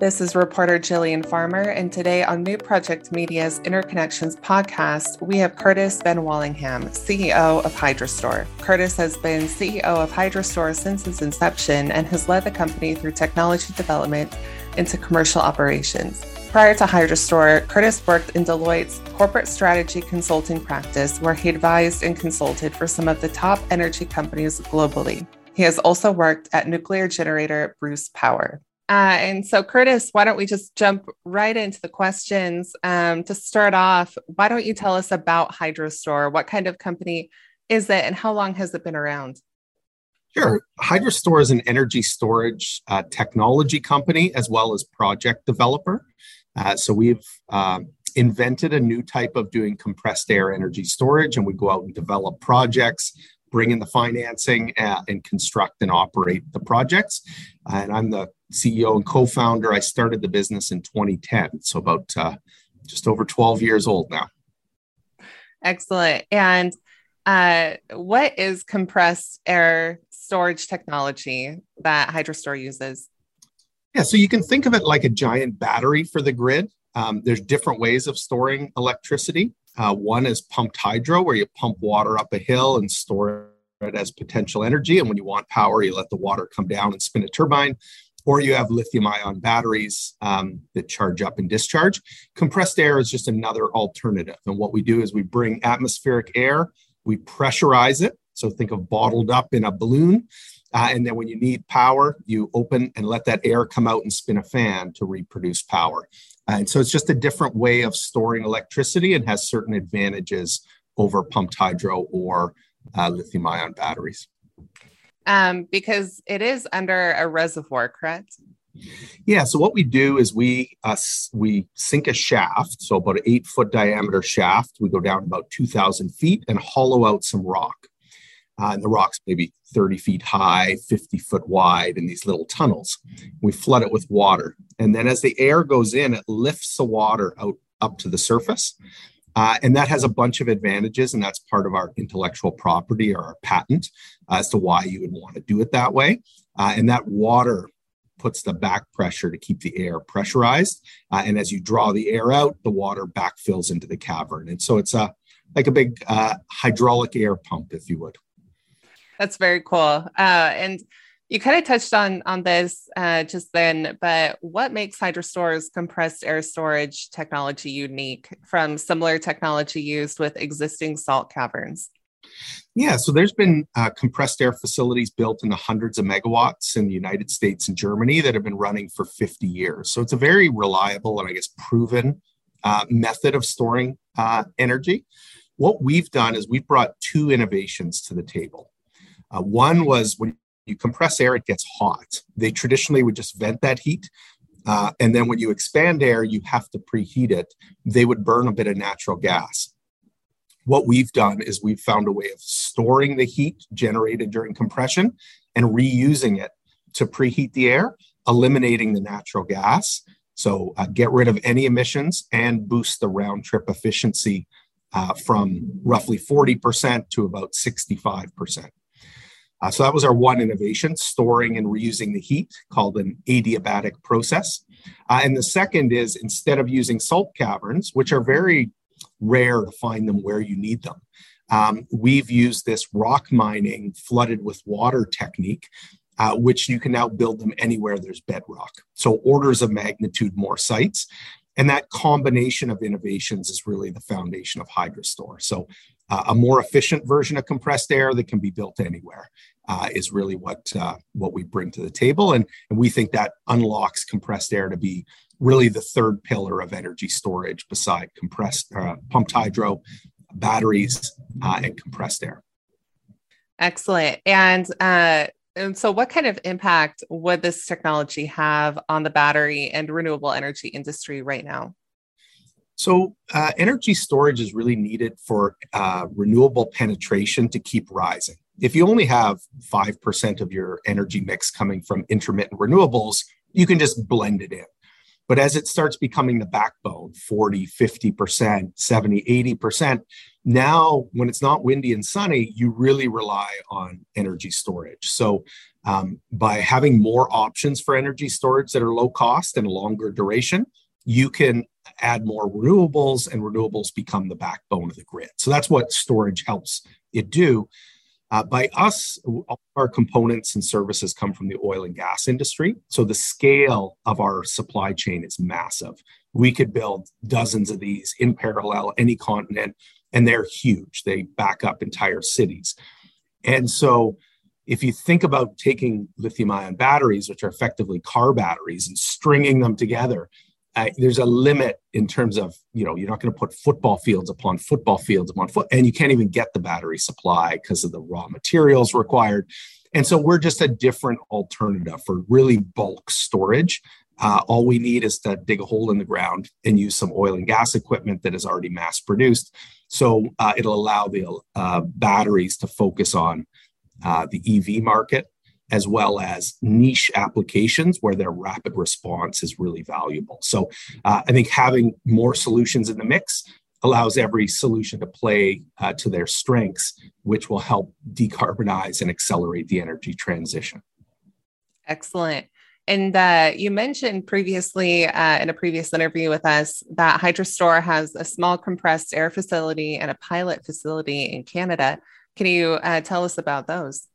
This is reporter Jillian Farmer, and today on New Project Media's Interconnections podcast, we have Curtis VanWalleghem, CEO of Hydrostor. Curtis has been CEO of Hydrostor since its inception and has led the company through technology development into commercial operations. Prior to Hydrostor, Curtis worked in Deloitte's corporate strategy consulting practice, where he advised and consulted for some of the top energy companies globally. He has also worked at nuclear generator Bruce Power. Uh, and so, Curtis, why don't we just jump right into the questions? Um, to start off, why don't you tell us about Hydrostor? What kind of company is it, and how long has it been around? Sure. Hydrostor is an energy storage uh, technology company as well as project developer. Uh, so we've um, invented a new type of doing compressed air energy storage, and we go out and develop projects bring in the financing uh, and construct and operate the projects. and I'm the CEO and co-founder. I started the business in 2010, so about uh, just over 12 years old now. Excellent. And uh, what is compressed air storage technology that Hydrostor uses? Yeah, so you can think of it like a giant battery for the grid. Um, there's different ways of storing electricity. Uh, one is pumped hydro, where you pump water up a hill and store it as potential energy. And when you want power, you let the water come down and spin a turbine. Or you have lithium ion batteries um, that charge up and discharge. Compressed air is just another alternative. And what we do is we bring atmospheric air, we pressurize it. So think of bottled up in a balloon. Uh, and then when you need power, you open and let that air come out and spin a fan to reproduce power. And so it's just a different way of storing electricity and has certain advantages over pumped hydro or uh, lithium ion batteries. Um, because it is under a reservoir, correct? Yeah. So what we do is we uh, we sink a shaft, so about an eight foot diameter shaft. We go down about two thousand feet and hollow out some rock. Uh, and the rock's maybe 30 feet high, 50 foot wide in these little tunnels. We flood it with water. And then as the air goes in, it lifts the water out up to the surface. Uh, and that has a bunch of advantages, and that's part of our intellectual property or our patent uh, as to why you would want to do it that way. Uh, and that water puts the back pressure to keep the air pressurized. Uh, and as you draw the air out, the water backfills into the cavern. And so it's a like a big uh, hydraulic air pump, if you would. That's very cool. Uh, and you kind of touched on on this uh, just then, but what makes Hydrostor's compressed air storage technology unique from similar technology used with existing salt caverns? Yeah, so there's been uh, compressed air facilities built in the hundreds of megawatts in the United States and Germany that have been running for 50 years. So it's a very reliable and I guess proven uh, method of storing uh, energy. What we've done is we've brought two innovations to the table. Uh, one was when you compress air, it gets hot. They traditionally would just vent that heat. Uh, and then when you expand air, you have to preheat it. They would burn a bit of natural gas. What we've done is we've found a way of storing the heat generated during compression and reusing it to preheat the air, eliminating the natural gas. So uh, get rid of any emissions and boost the round trip efficiency uh, from roughly 40% to about 65%. Uh, so that was our one innovation, storing and reusing the heat, called an adiabatic process. Uh, and the second is instead of using salt caverns, which are very rare to find them where you need them, um, we've used this rock mining flooded with water technique, uh, which you can now build them anywhere there's bedrock. So orders of magnitude more sites. And that combination of innovations is really the foundation of Hydrostor. So uh, a more efficient version of compressed air that can be built anywhere uh, is really what uh, what we bring to the table, and and we think that unlocks compressed air to be really the third pillar of energy storage beside compressed uh, pumped hydro, batteries, uh, and compressed air. Excellent, and. Uh, and so, what kind of impact would this technology have on the battery and renewable energy industry right now? So, uh, energy storage is really needed for uh, renewable penetration to keep rising. If you only have 5% of your energy mix coming from intermittent renewables, you can just blend it in. But as it starts becoming the backbone, 40, 50%, 70, 80%, Now, when it's not windy and sunny, you really rely on energy storage. So, um, by having more options for energy storage that are low cost and longer duration, you can add more renewables, and renewables become the backbone of the grid. So, that's what storage helps it do. Uh, by us, our components and services come from the oil and gas industry. So the scale of our supply chain is massive. We could build dozens of these in parallel, any continent, and they're huge. They back up entire cities. And so if you think about taking lithium ion batteries, which are effectively car batteries, and stringing them together, uh, there's a limit in terms of you know you're not going to put football fields upon football fields upon foot and you can't even get the battery supply because of the raw materials required. And so we're just a different alternative for really bulk storage. Uh, all we need is to dig a hole in the ground and use some oil and gas equipment that is already mass produced. So uh, it'll allow the uh, batteries to focus on uh, the ev market as well as niche applications where their rapid response is really valuable. So uh, I think having more solutions in the mix allows every solution to play uh, to their strengths, which will help decarbonize and accelerate the energy transition. Excellent. And uh, you mentioned previously uh, in a previous interview with us that Hydrostor has a small compressed air facility and a pilot facility in Canada. Can you uh, tell us about those?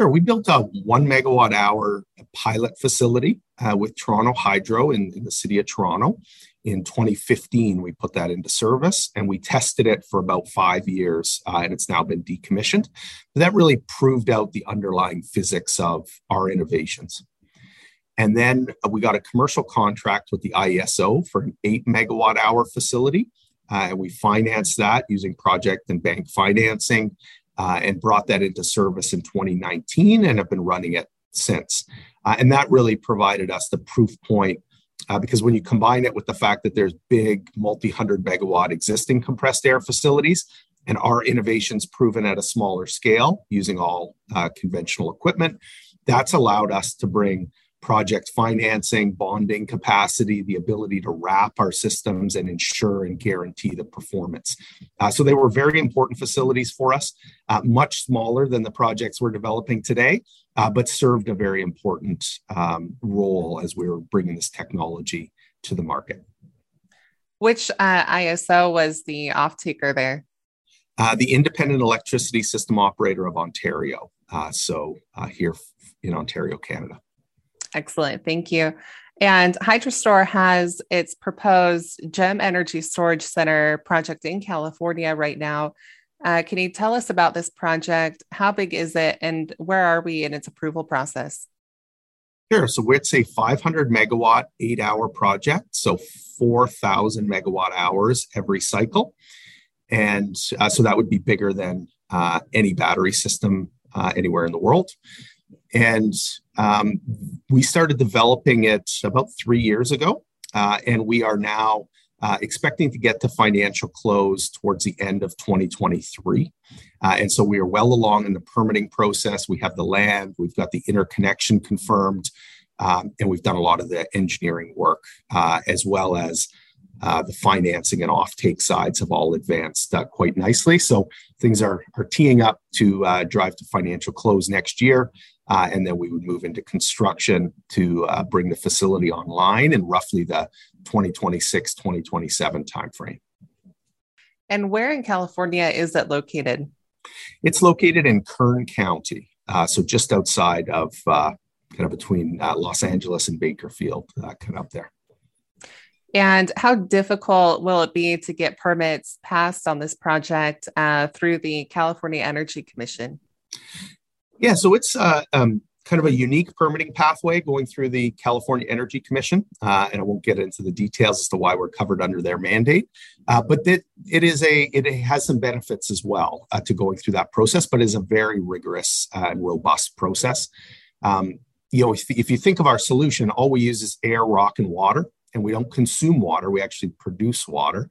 Sure. We built a one megawatt hour pilot facility uh, with Toronto Hydro in, in, the city of Toronto. In 2015, we put that into service and we tested it for about five years, uh, and it's now been decommissioned. But that really proved out the underlying physics of our innovations. And then we got a commercial contract with the IESO for an eight megawatt hour facility. Uh, and we financed that using project and bank financing uh, and brought that into service in 2019 and have been running it since. Uh, and that really provided us the proof point uh, because when you combine it with the fact that there's big multi hundred megawatt existing compressed air facilities and our innovations proven at a smaller scale using all uh, conventional equipment, that's allowed us to bring project financing, bonding capacity, the ability to wrap our systems and ensure and guarantee the performance. Uh, so they were very important facilities for us, uh, much smaller than the projects we're developing today, uh, but served a very important um, role as we were bringing this technology to the market. Which uh, IESO was the off taker there? Uh, the Independent Electricity System Operator of Ontario. Uh, so here in Ontario, Canada. Excellent. Thank you. And Hydrostor has its proposed GEM Energy Storage Center project in California right now. Uh, can you tell us about this project? How big is it, and where are we in its approval process? Sure. So it's a 500 megawatt, eight hour project. So 4,000 megawatt hours every cycle. And uh, so that would be bigger than uh, any battery system uh, anywhere in the world. And um, we started developing it about three years ago, uh, and we are now uh, expecting to get to financial close towards the end of 2023. Uh, and so we are well along in the permitting process. We have the land, we've got the interconnection confirmed, um, and we've done a lot of the engineering work uh, as well as uh, the financing and offtake sides have all advanced uh, quite nicely. So things are, are teeing up to drive to financial close next year. Uh, and then we would move into construction to uh, bring the facility online in roughly the 2026 2027 timeframe. And where in California is it located? It's located in Kern County, uh, so just outside of uh, kind of between uh, Los Angeles and Bakersfield, uh, kind of up there. And how difficult will it be to get permits passed on this project through the California Energy Commission? Yeah, so it's uh, um, kind of a unique permitting pathway going through the California Energy Commission, uh, and I won't get into the details as to why we're covered under their mandate. Uh, but it, it is a it has some benefits as well uh, to going through that process, but is a very rigorous uh, and robust process. Um, you know, if, if you think of our solution, all we use is air, rock, and water, and we don't consume water. We actually produce water,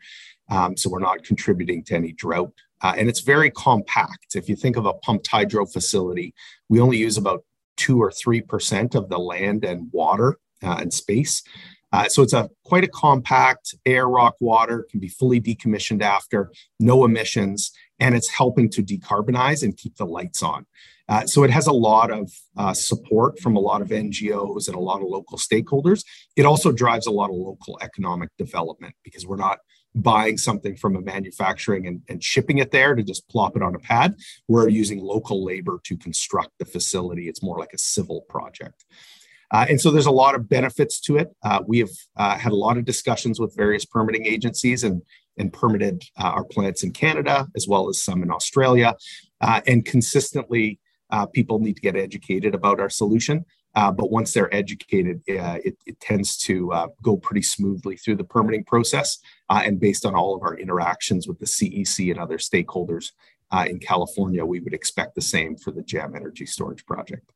um, so we're not contributing to any drought uh, and it's very compact. If you think of a pumped hydro facility, we only use about two or three percent of the land and water uh, and space. Uh, so it's a quite a compact air, rock, water, can be fully decommissioned after, no emissions, and it's helping to decarbonize and keep the lights on. Uh, so it has a lot of uh, support from a lot of NGOs and a lot of local stakeholders. It also drives a lot of local economic development because we're not buying something from a manufacturing and, and shipping it there to just plop it on a pad. We're using local labor to construct the facility. It's more like a civil project. Uh, and so there's a lot of benefits to it. Uh, we have uh, had a lot of discussions with various permitting agencies and, and permitted uh, our plants in Canada as well as some in Australia. Uh, and consistently, uh, people need to get educated about our solution. But once they're educated, it, it, tends to go pretty smoothly through the permitting process. and based on all of our interactions with the CEC and other stakeholders in California, we would expect the same for the GEM Energy Storage Project.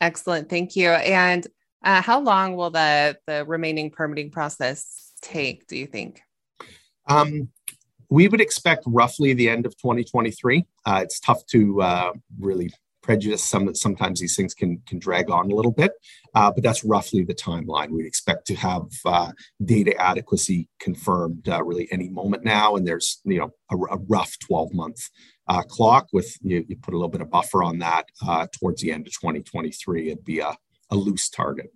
Excellent. Thank you. And uh, how long will the, the remaining permitting process take, do you think? Um, we would expect roughly the end of 2023. Uh, it's tough to uh, really prejudice some sometimes these things can can drag on a little bit uh, but that's roughly the timeline. We'd expect to have uh, data adequacy confirmed uh, really any moment now and there's you know a, a rough 12 month uh, clock with you, you, put a little bit of buffer on that uh, towards the end of 2023 it'd be a, a loose target.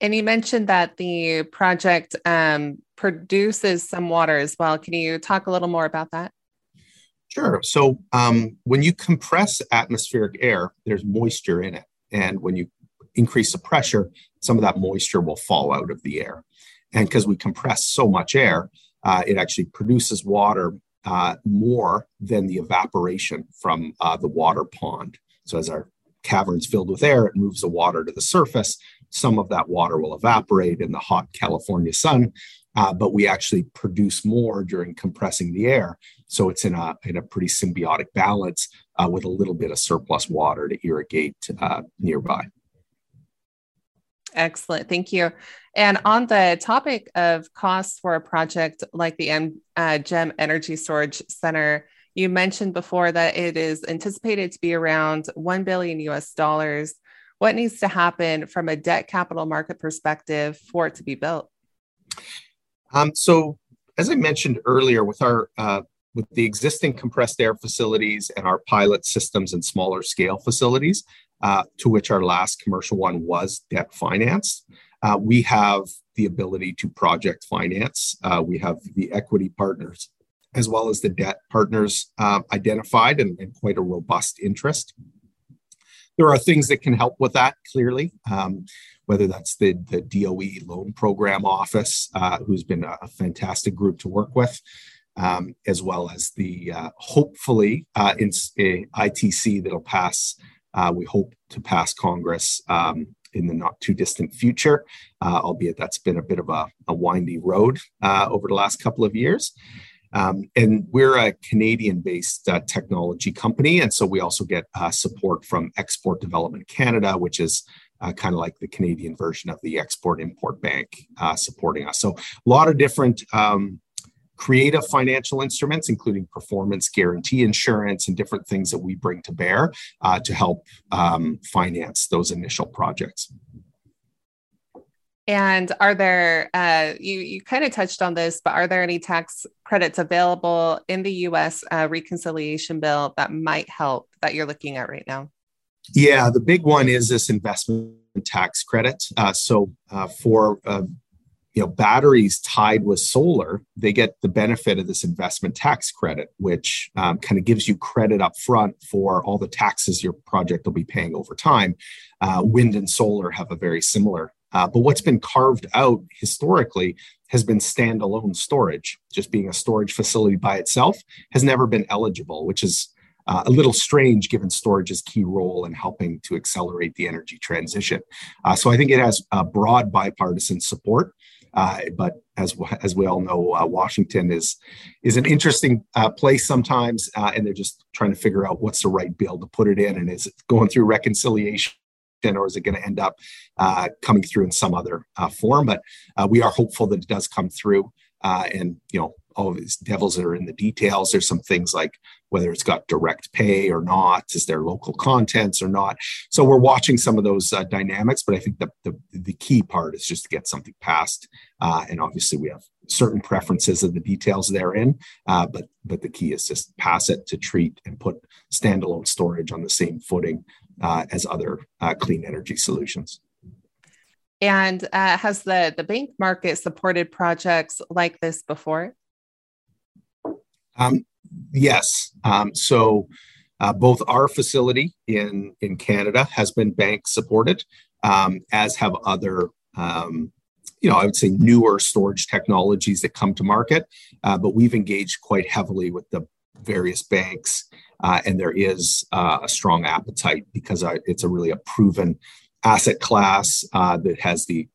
And you mentioned that the project um, produces some water as well. Can you talk a little more about that Sure. So um, when you compress atmospheric air, there's moisture in it. And when you increase the pressure, some of that moisture will fall out of the air. And because we compress so much air, uh, it actually produces water uh, more than the evaporation from uh, the water pond. So as our caverns filled with air, it moves the water to the surface. Some of that water will evaporate in the hot California sun, uh, but we actually produce more during compressing the air. So it's in a, in a pretty symbiotic balance uh, with a little bit of surplus water to irrigate uh, nearby. Excellent. Thank you. And on the topic of costs for a project like the uh, GEM Energy Storage Center, you mentioned before that it is anticipated to be around 1 billion US dollars. What needs to happen from a debt capital market perspective for it to be built? Um, so, as I mentioned earlier, with our uh, with the existing compressed air facilities and our pilot systems and smaller scale facilities, uh, to which our last commercial one was debt financed, uh, we have the ability to project finance. Uh, we have the equity partners as well as the debt partners uh, identified and, and, quite a robust interest. There are things that can help with that clearly. Um, whether that's the, the DOE loan program office, uh, who's been a, fantastic group to work with, um, as well as the uh, hopefully uh, in, ITC that'll pass. Uh, we hope to pass Congress um, in the not too distant future, uh, albeit that's been a bit of a, a windy road uh, over the last couple of years. Um, and we're a Canadian based uh, technology company. And so we also get uh, support from Export Development Canada, which is uh, kind of like the Canadian version of the Export Import Bank uh, supporting us. So a lot of different um, creative financial instruments, including performance guarantee insurance and different things that we bring to bear uh, to help um, finance those initial projects. And are there, uh, you, you kind of touched on this, but are there any tax credits available in the US uh, reconciliation bill that might help that you're looking at right now? Yeah, the big one is this investment tax credit. Uh, so uh, for uh, you know batteries tied with solar, they get the benefit of this investment tax credit, which um, kind of gives you credit up front for all the taxes your project will be paying over time. Uh, wind and solar have a very similar. Uh, but what's been carved out historically has been standalone storage. Just being a storage facility by itself has never been eligible, which is uh, a little strange given storage's key role in helping to accelerate the energy transition. Uh, so I think it has broad bipartisan support. Uh, but as as we all know, uh, Washington is is an interesting uh, place sometimes, uh, and they're just trying to figure out what's the right bill to put it in, and is it going through reconciliation, or is it going to end up uh, coming through in some other form? But we are hopeful that it does come through, and you know all of these devils are in the details. There's some things like whether it's got direct pay or not, is there local contents or not. So we're watching some of those uh, dynamics, but I think the, the, the key part is just to get something passed. Uh, and obviously, we have certain preferences of the details therein, uh, but but the key is just pass it to treat and put standalone storage on the same footing uh, as other uh, clean energy solutions. And uh, has the, the bank market supported projects like this before? Um, yes. Um, so uh, both our facility in, in Canada has been bank supported, um, as have other, um, you know, I would say newer storage technologies that come to market. Uh, but we've engaged quite heavily with the various banks, uh, and there is uh, a strong appetite because uh, it's a really a proven asset class uh, that has the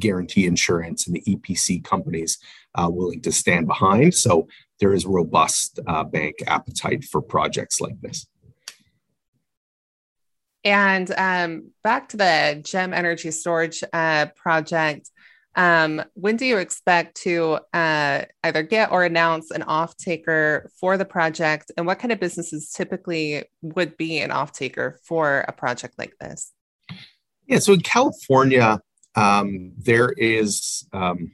guarantee insurance and the EPC companies uh, willing to stand behind. So there is robust uh, bank appetite for projects like this. And um, back to the Gem Energy Storage project, um, when do you expect to uh, either get or announce an off taker for the project? And what kind of businesses typically would be an off taker for a project like this? Yeah, so in California, um, there is um,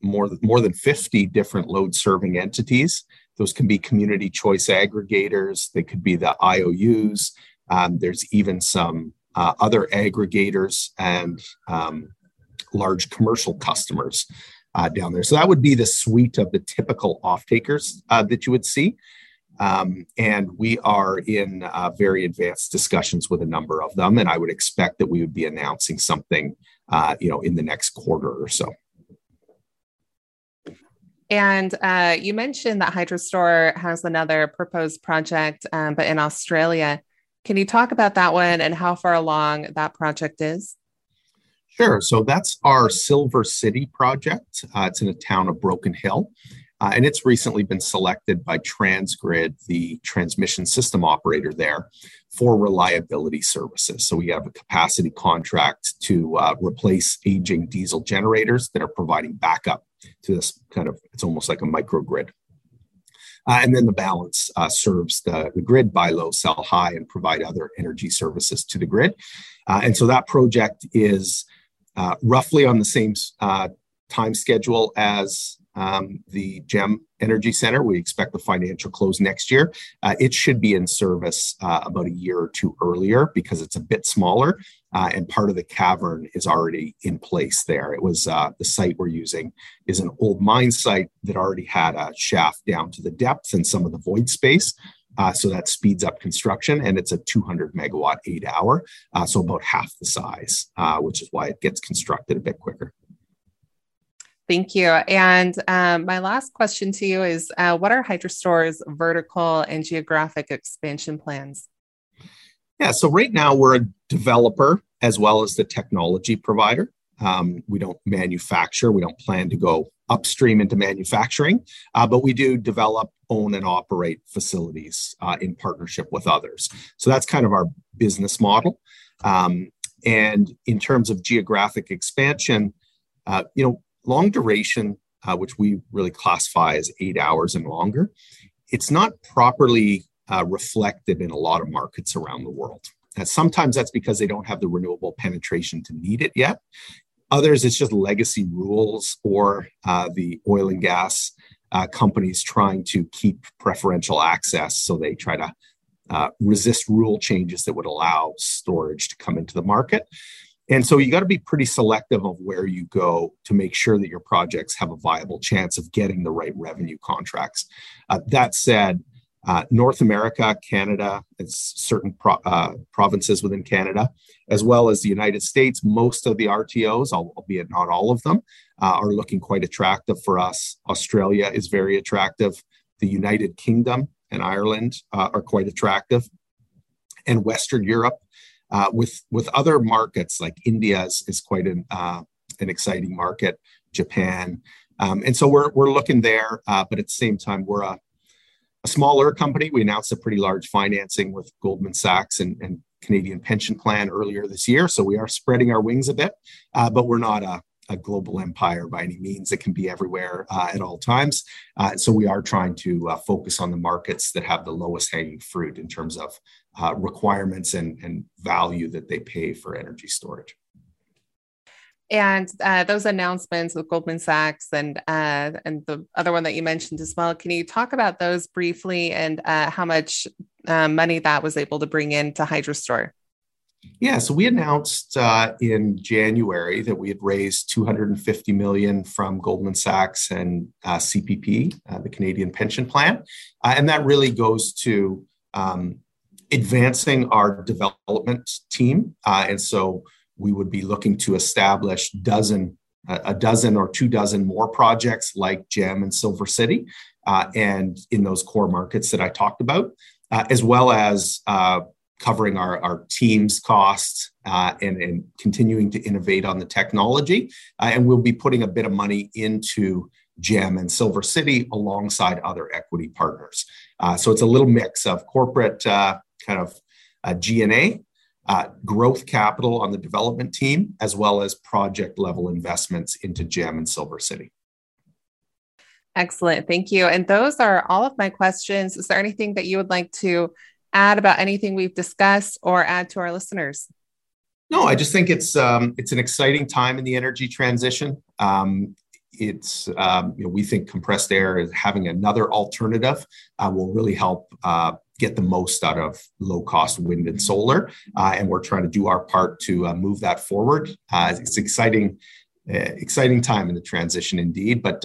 more, more than 50 different load serving entities. Those can be community choice aggregators, they could be the IOUs. Um, there's even some uh, other aggregators and um, large commercial customers uh, down there. So that would be the suite of the typical off takers uh, that you would see. Um, and we are in uh, very advanced discussions with a number of them, and I would expect that we would be announcing something, uh, you know, in the next quarter or so. And uh, you mentioned that Hydrostor has another proposed project, um, but in Australia. Can you talk about that one and how far along that project is? Sure. So that's our Silver City project. Uh, it's in a town of Broken Hill. Uh, and it's recently been selected by Transgrid, the transmission system operator there, for reliability services. So we have a capacity contract to uh, replace aging diesel generators that are providing backup to this kind of, it's almost like a microgrid. Uh, and then the balance uh, serves the, the, grid, buy low, sell high, and provide other energy services to the grid. Uh, and so that project is uh, roughly on the same uh, time schedule as um, the GEM Energy Center. We expect the financial close next year. Uh, it should be in service uh, about a year or two earlier because it's a bit smaller uh, and part of the cavern is already in place there. It was uh, the site we're using is an old mine site that already had a shaft down to the depth and some of the void space. Uh, so that speeds up construction and it's a 200 megawatt eight hour, uh, so about half the size, which is why it gets constructed a bit quicker. Thank you. And um, my last question to you is uh, what are Hydrostor's vertical and geographic expansion plans? Yeah, so right now we're a developer as well as the technology provider. Um, we don't manufacture, we don't plan to go upstream into manufacturing, uh, but we do develop, own, and operate facilities uh, in partnership with others. So that's kind of our business model. Um, and in terms of geographic expansion, uh, you know, long duration, uh, which we really classify as eight hours and longer, it's not properly uh, reflected in a lot of markets around the world. And sometimes that's because they don't have the renewable penetration to need it yet. Others, it's just legacy rules or uh, the oil and gas uh, companies trying to keep preferential access. So they try to uh, resist rule changes that would allow storage to come into the market. And so you got to be pretty selective of where you go to make sure that your projects have a viable chance of getting the right revenue contracts. Uh, that said, uh, North America, Canada, and certain pro- uh, provinces within Canada, as well as the United States, most of the RTOs, albeit not all of them, uh, are looking quite attractive for us. Australia is very attractive. The United Kingdom and Ireland uh, are quite attractive. And Western Europe uh, with with other markets like India is, is quite an uh, an exciting market, Japan, um, and so we're we're looking there. But at the same time, we're a, a smaller company. We announced a pretty large financing with Goldman Sachs and, and Canadian Pension Plan earlier this year, so we are spreading our wings a bit. Uh, but we're not a a global empire by any means. It can be everywhere uh, at all times. Uh, so we are trying to uh, focus on the markets that have the lowest hanging fruit in terms of uh, requirements and, and value that they pay for energy storage. And uh, those announcements with Goldman Sachs and uh, and the other one that you mentioned as well. Can you talk about those briefly and how much money that was able to bring in to Hydrostor? Yeah, so we announced uh, in January that we had raised 250 million from Goldman Sachs and uh, CPP, uh, the Canadian Pension Plan, uh, and that really goes to um, advancing our development team. Uh, and so we would be looking to establish dozen, a dozen or two dozen more projects like Gem and Silver City, uh, and in those core markets that I talked about, as well as covering our, our team's costs uh, and, and continuing to innovate on the technology. Uh, and we'll be putting a bit of money into GEM and Silver City alongside other equity partners. Uh, so it's a little mix of corporate uh, kind of uh, G&A, uh, growth capital on the development team, as well as project level investments into GEM and Silver City. Excellent. Thank you. And those are all of my questions. Is there anything that you would like to add about anything we've discussed or add to our listeners? No, I just think it's um, it's an exciting time in the energy transition. Um, it's um, you know we think compressed air is having another alternative uh, will really help uh, get the most out of low cost wind and solar, uh, and we're trying to do our part to uh, move that forward. Uh, it's exciting, uh, exciting time in the transition indeed, but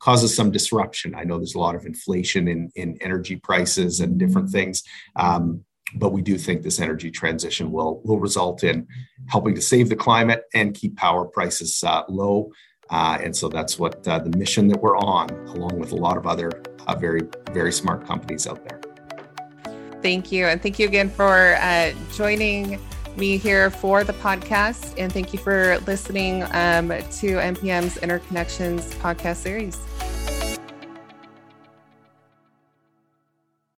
causes some disruption. I know there's a lot of inflation in, in energy prices and different things. Um, but we do think this energy transition will, will result in helping to save the climate and keep power prices uh, low. Uh, and so that's what uh, the mission that we're on, along with a lot of other uh, very, very smart companies out there. Thank you. And thank you again for uh, joining me here for the podcast. And thank you for listening um, to NPM's Interconnections podcast series.